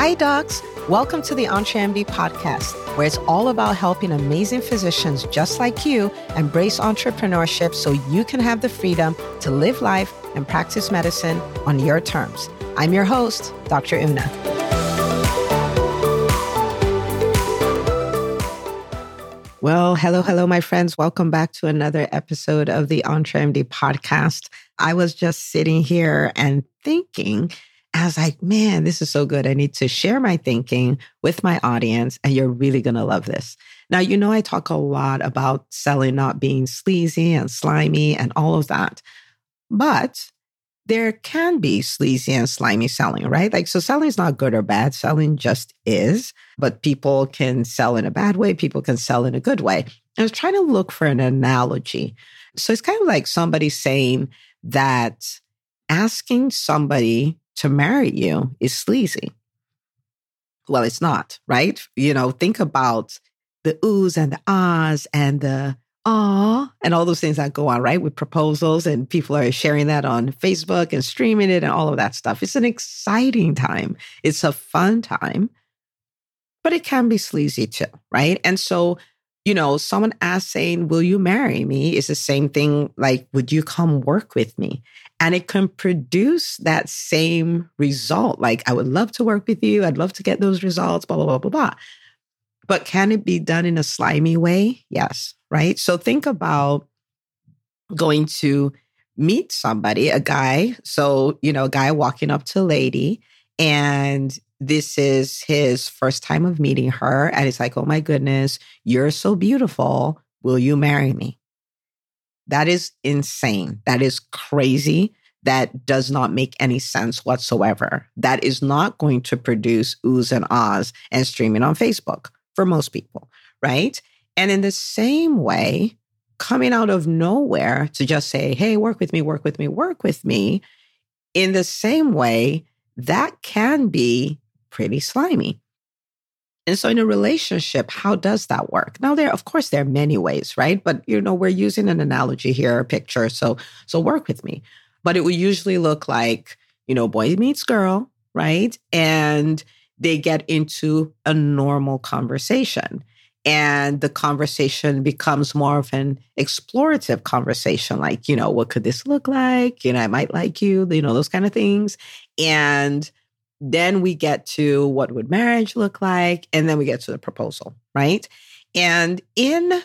Hi, docs. Welcome to the EntreMD podcast, where it's all about helping amazing physicians just like you embrace entrepreneurship so you can have the freedom to live life and practice medicine on your terms. I'm your host, Dr. Una. Well, hello, hello, my friends. Welcome back to another episode of the EntreMD podcast. I was just sitting here and thinking, I was like, man, this is so good. I need to share my thinking with my audience, and you're really going to love this. Now, you know, I talk a lot about selling not being sleazy and slimy and all of that, but there can be sleazy and slimy selling, right? Like, so selling is not good or bad. Selling just is, but people can sell in a bad way. People can sell in a good way. I was trying to look for an analogy. So it's kind of like somebody saying that asking somebody to marry you is sleazy. Well, it's not, right? You know, think about the oohs and the ahs and the ah and all those things that go on, right? With proposals and people are sharing that on Facebook and streaming it and all of that stuff. It's an exciting time. It's a fun time, but it can be sleazy too, right? And so, you know, someone asks saying, Will you marry me? is the same thing like, Would you come work with me? and it can produce that same result. Like, I would love to work with you. I'd love to get those results, blah, blah, blah, blah, blah. But can it be done in a slimy way? Yes. Right. So think about going to meet somebody, a guy. So, you know, a guy walking up to a lady, and this is his first time of meeting her. And it's like, oh my goodness, you're so beautiful. Will you marry me? That is insane. That is crazy. That does not make any sense whatsoever. That is not going to produce oohs and ahs and streaming on Facebook for most people, right? And in the same way, coming out of nowhere to just say, hey, work with me, work with me, work with me, in the same way, that can be pretty slimy. And so in a relationship, how does that work? Now there of course there are many ways, right? But you know, we're using an analogy here, a picture. So so work with me. But it would usually look like, you know, boy meets girl, right? And they get into a normal conversation. And the conversation becomes more of an explorative conversation, like, you know, what could this look like? You know, I might like you, you know, those kind of things. And then we get to what would marriage look like? And then we get to the proposal, right? And in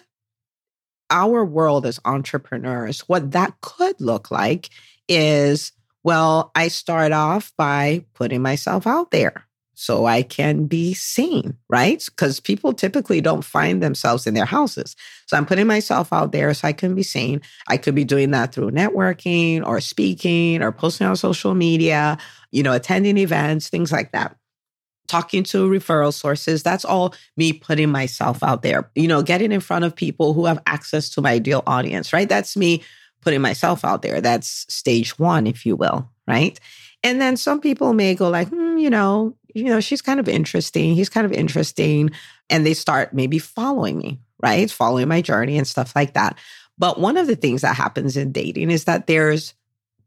our world as entrepreneurs, what that could look like is well, I start off by putting myself out there so I can be seen, right? Because people typically don't find themselves in their houses. So I'm putting myself out there so I can be seen. I could be doing that through networking or speaking or posting on social media you know, attending events, things like that. Talking to referral sources, that's all me putting myself out there, you know, getting in front of people who have access to my ideal audience, right? That's me putting myself out there. That's stage one, if you will, right? And then some people may go like, hmm, you know, you know, she's kind of interesting. He's kind of interesting. And they start maybe following me, right? Following my journey and stuff like that. But one of the things that happens in dating is that there's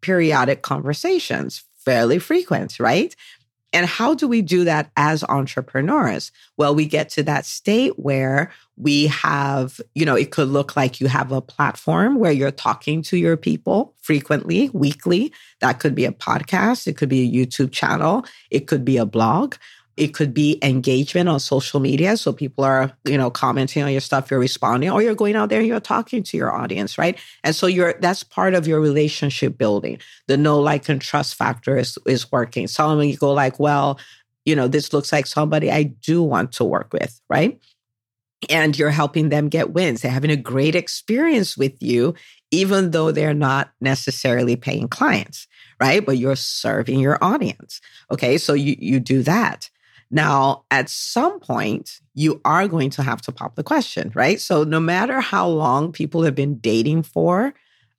periodic conversations fairly frequent, right? And how do we do that as entrepreneurs? Well, we get to that state where we have, you know, it could look like you have a platform where you're talking to your people frequently, weekly. That could be a podcast, it could be a YouTube channel, it could be a blog. It could be engagement on social media. So people are, you know, commenting on your stuff, you're responding, or you're going out there and you're talking to your audience, right? And so you're that's part of your relationship building. The know like, and trust factor is is working. When you go like, well, you know, this looks like somebody I do want to work with, right? And you're helping them get wins. They're having a great experience with you, even though they're not necessarily paying clients, right? But you're serving your audience. Okay. So you you do that. Now, at some point, you are going to have to pop the question, right? So, no matter how long people have been dating for,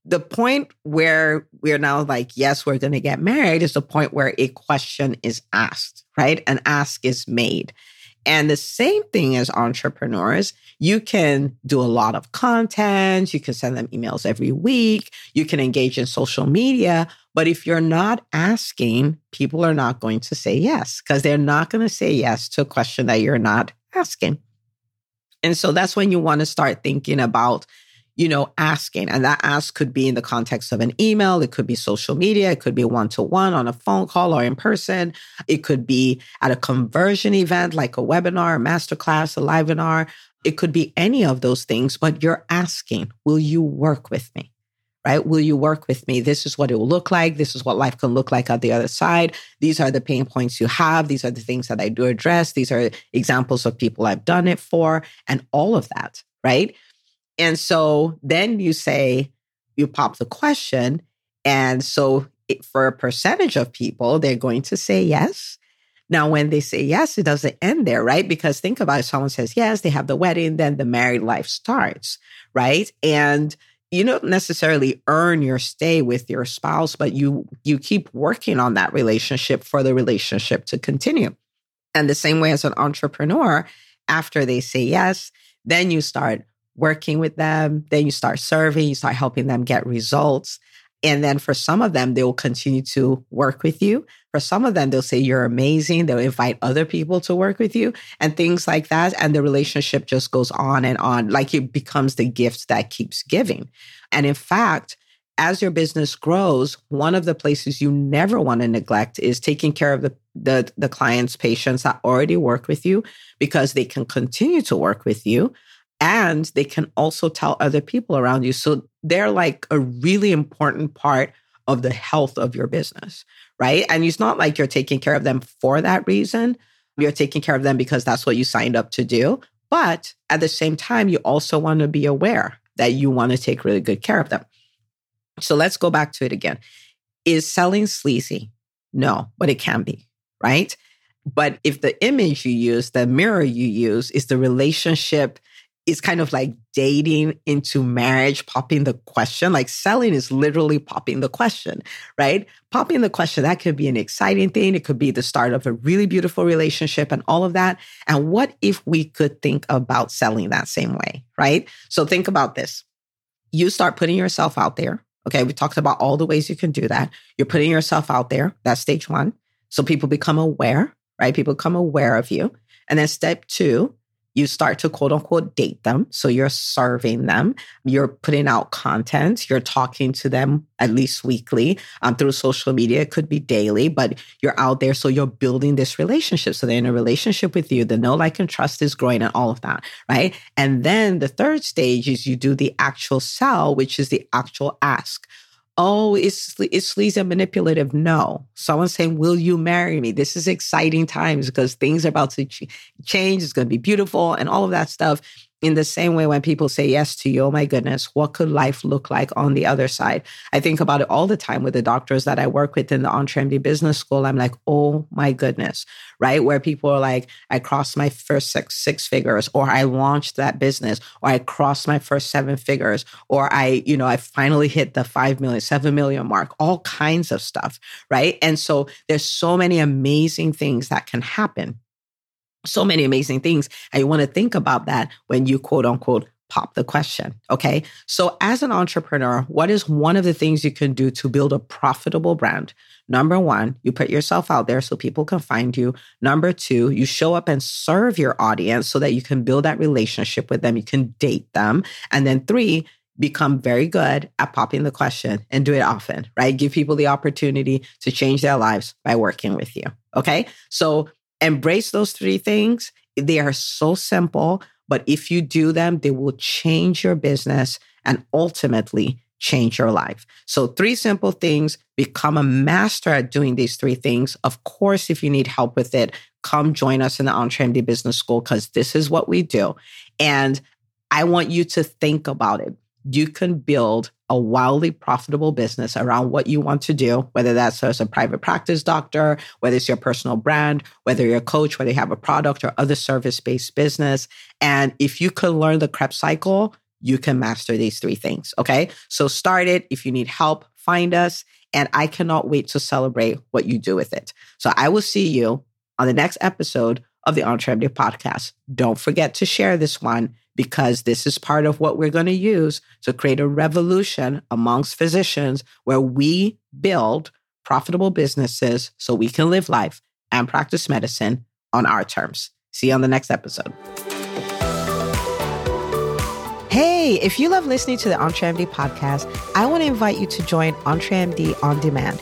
the point where we're now like, yes, we're going to get married is the point where a question is asked, right? An ask is made. And the same thing as entrepreneurs, you can do a lot of content, you can send them emails every week, you can engage in social media. But if you're not asking, people are not going to say yes because they're not going to say yes to a question that you're not asking. And so that's when you want to start thinking about you know, asking. And that ask could be in the context of an email, it could be social media, it could be one to one on a phone call or in person, it could be at a conversion event like a webinar, a masterclass, a webinar. It could be any of those things, but you're asking, will you work with me? Right? Will you work with me? This is what it will look like. This is what life can look like at the other side. These are the pain points you have. These are the things that I do address. These are examples of people I've done it for, and all of that. Right? And so then you say, you pop the question. And so it, for a percentage of people, they're going to say yes. Now, when they say yes, it doesn't end there, right? Because think about it. Someone says yes, they have the wedding, then the married life starts, right? And you don't necessarily earn your stay with your spouse, but you you keep working on that relationship for the relationship to continue. And the same way as an entrepreneur, after they say yes, then you start working with them. Then you start serving, you start helping them get results. And then for some of them, they will continue to work with you. For some of them, they'll say you're amazing. They'll invite other people to work with you and things like that. And the relationship just goes on and on, like it becomes the gift that keeps giving. And in fact, as your business grows, one of the places you never want to neglect is taking care of the, the, the clients, patients that already work with you because they can continue to work with you and they can also tell other people around you. So they're like a really important part of the health of your business, right? And it's not like you're taking care of them for that reason. You're taking care of them because that's what you signed up to do. But at the same time, you also want to be aware that you want to take really good care of them. So let's go back to it again. Is selling sleazy? No, but it can be, right? But if the image you use, the mirror you use is the relationship is kind of like dating into marriage, popping the question. Like selling is literally popping the question, right? Popping the question, that could be an exciting thing. It could be the start of a really beautiful relationship and all of that. And what if we could think about selling that same way, right? So think about this. You start putting yourself out there. Okay. We talked about all the ways you can do that. You're putting yourself out there. That's stage one. So people become aware, right? People become aware of you. And then step two, you start to quote unquote date them. So you're serving them, you're putting out content, you're talking to them at least weekly um, through social media. It could be daily, but you're out there. So you're building this relationship. So they're in a relationship with you. The know, like, and trust is growing and all of that. Right. And then the third stage is you do the actual sell, which is the actual ask oh, it's it's sleazy and manipulative. No, someone's saying, "Will you marry me?" This is exciting times because things are about to ch- change. It's going to be beautiful and all of that stuff in the same way when people say yes to you, oh my goodness, what could life look like on the other side? I think about it all the time with the doctors that I work with in the EntreMD Business School. I'm like, oh my goodness, right? Where people are like, I crossed my first six, six figures, or I launched that business, or I crossed my first seven figures, or I, you know, I finally hit the five million, seven million mark, all kinds of stuff, right? And so there's so many amazing things that can happen so many amazing things. And you want to think about that when you quote unquote pop the question. Okay. So, as an entrepreneur, what is one of the things you can do to build a profitable brand? Number one, you put yourself out there so people can find you. Number two, you show up and serve your audience so that you can build that relationship with them. You can date them. And then three, become very good at popping the question and do it often, right? Give people the opportunity to change their lives by working with you. Okay. So Embrace those three things. They are so simple, but if you do them, they will change your business and ultimately change your life. So, three simple things become a master at doing these three things. Of course, if you need help with it, come join us in the EntreMD Business School because this is what we do. And I want you to think about it. You can build a wildly profitable business around what you want to do, whether that's as a private practice doctor, whether it's your personal brand, whether you're a coach, whether you have a product or other service based business. And if you can learn the Krebs cycle, you can master these three things. Okay. So start it. If you need help, find us. And I cannot wait to celebrate what you do with it. So I will see you on the next episode of the EntreMD podcast. Don't forget to share this one because this is part of what we're going to use to create a revolution amongst physicians where we build profitable businesses so we can live life and practice medicine on our terms. See you on the next episode. Hey, if you love listening to the EntreMD podcast, I want to invite you to join EntreMD On Demand.